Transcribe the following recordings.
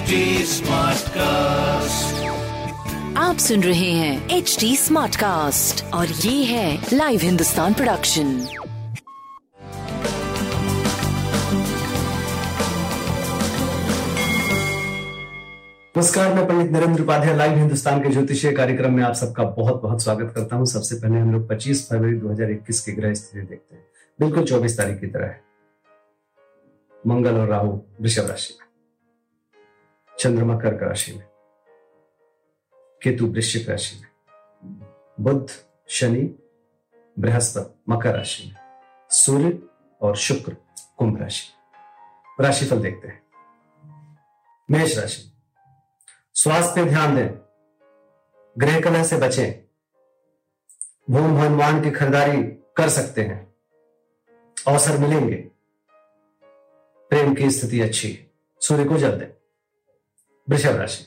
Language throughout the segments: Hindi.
HD Smartcast. आप सुन रहे हैं एच डी स्मार्ट कास्ट और ये है लाइव हिंदुस्तान प्रोडक्शन नमस्कार मैं पंडित नरेंद्र उपाध्याय लाइव हिंदुस्तान के ज्योतिषीय कार्यक्रम में आप सबका बहुत बहुत स्वागत करता हूँ। सबसे पहले हम लोग 25 फरवरी 2021 की ग्रह स्थिति देखते हैं। बिल्कुल 24 तारीख की तरह है। मंगल और राहु वृषभ राशि में। चंद्रमा कर्क राशि में, केतु वृश्चिक राशि में बुद्ध शनि, बृहस्पति, मकर राशि में, सूर्य और शुक्र कुंभ राशि राशिफल देखते हैं। मेष राशि स्वास्थ्य पे ध्यान दें। गृह कलह से बचें। भूम भवन की खरीदारी कर सकते हैं। अवसर मिलेंगे। प्रेम की स्थिति अच्छी, सूर्य को जल दें। वृषभ राशि।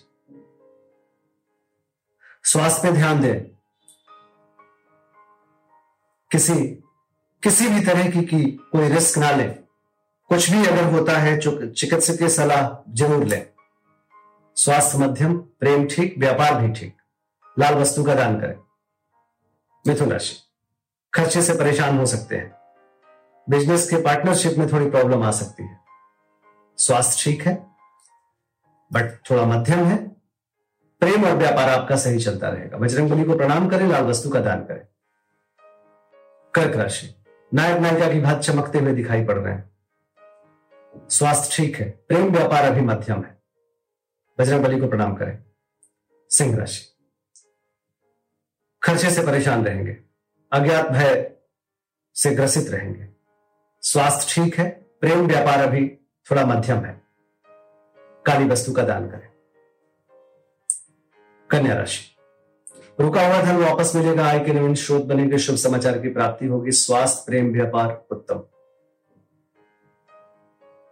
स्वास्थ्य पे ध्यान दें। किसी किसी भी तरह की, की कोई रिस्क ना लें। कुछ भी अगर होता है चिकित्सकीय सलाह ज़रूर लें। स्वास्थ्य मध्यम प्रेम ठीक व्यापार भी ठीक। लाल वस्तु का दान करें। मिथुन राशि। खर्चे से परेशान हो सकते हैं। बिज़नेस के पार्टनरशिप में थोड़ी प्रॉब्लम आ सकती है। स्वास्थ्य ठीक है। बट थोड़ा मध्यम है। प्रेम और व्यापार आपका सही चलता रहेगा। बजरंग बली को प्रणाम करें, लाल वस्तु का दान करें। कर्क राशि। नायक नायिका की भात चमकते हुए दिखाई पड़ रहे हैं। स्वास्थ्य ठीक है। प्रेम व्यापार अभी मध्यम है। बजरंग बली को प्रणाम करें। सिंह राशि। खर्चे से परेशान रहेंगे। अज्ञात भय से ग्रसित रहेंगे। स्वास्थ्य ठीक है। प्रेम व्यापार अभी थोड़ा मध्यम है। काली वस्तु का दान करें। कन्या राशि। रुका हुआ धन वापस मिलेगा, आय के नवीन स्रोत बनेंगे, शुभ समाचार की प्राप्ति होगी, स्वास्थ्य, प्रेम, व्यापार उत्तम।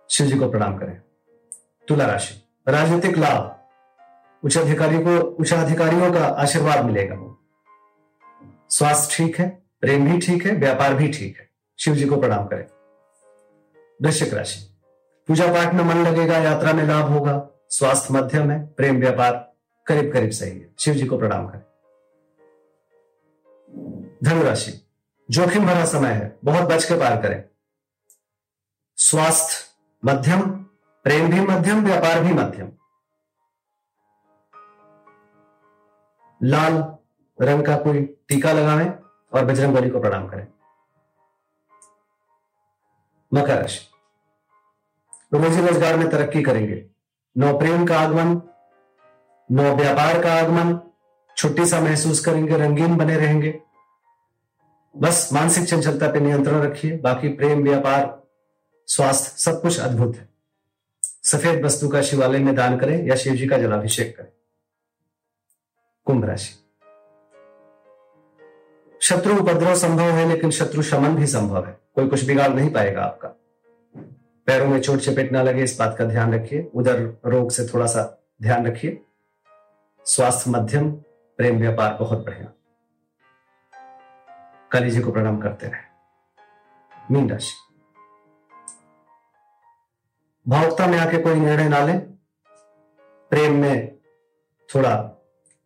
शिव जी को प्रणाम करें। तुला राशि। राजनीतिक लाभ। उच्च अधिकारियों को, उच्च अधिकारियों का आशीर्वाद मिलेगा। स्वास्थ्य ठीक है, प्रेम भी ठीक है, व्यापार भी ठीक है। शिव जी को प्रणाम करें। वृश्चिक राशि। पूजा पाठ में मन लगेगा, यात्रा में लाभ होगा। स्वास्थ्य मध्यम है, प्रेम व्यापार करीब करीब सही है। शिव जी को प्रणाम करें। धनुराशि, जोखिम भरा समय है, बहुत बच के पार करें। स्वास्थ्य मध्यम, प्रेम भी मध्यम, व्यापार भी मध्यम। लाल रंग का कोई टीका लगाएँ और बजरंग बली को प्रणाम करें। मकर राशि रोजी रोज़गार में तरक्की करेंगे। नौ प्रेम का आगमन, नौ व्यापार का आगमन, छुट्टी सा महसूस करेंगे, रंगीन बने रहेंगे। बस मानसिक चंचलता पे नियंत्रण रखिए, बाकी प्रेम, व्यापार, स्वास्थ्य सब कुछ अद्भुत है। सफ़ेद वस्तु का शिवालय में दान करें या शिव जी का जलाभिषेक करें। कुंभ राशि। शत्रु उपद्रव संभव है, लेकिन शत्रु शमन भी संभव है। कोई कुछ बिगाड़ नहीं पाएगा आपका। पैरों में चोट चपेट ना लगे, इस बात का ध्यान रखिए। उधर रोग से थोड़ा सा ध्यान रखिए। स्वास्थ्य मध्यम, प्रेम व्यापार बहुत बढ़िया। काली जी को प्रणाम करते रहे। मीन राशि। भावुकता में आके कोई निर्णय ना ले। प्रेम में थोड़ा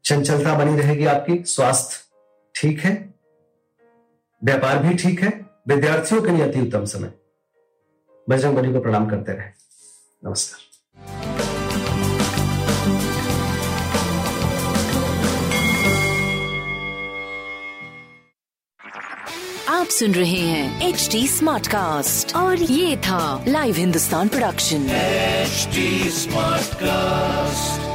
चंचलता बनी रहेगी आपकी। स्वास्थ्य ठीक है। व्यापार भी ठीक है। विद्यार्थियों के लिए अति उत्तम समय। बजरंग बली को प्रणाम करते रहे। नमस्कार। आप सुन रहे हैं एच डी स्मार्ट कास्ट और ये था live Hindustan production H smart Smartcast.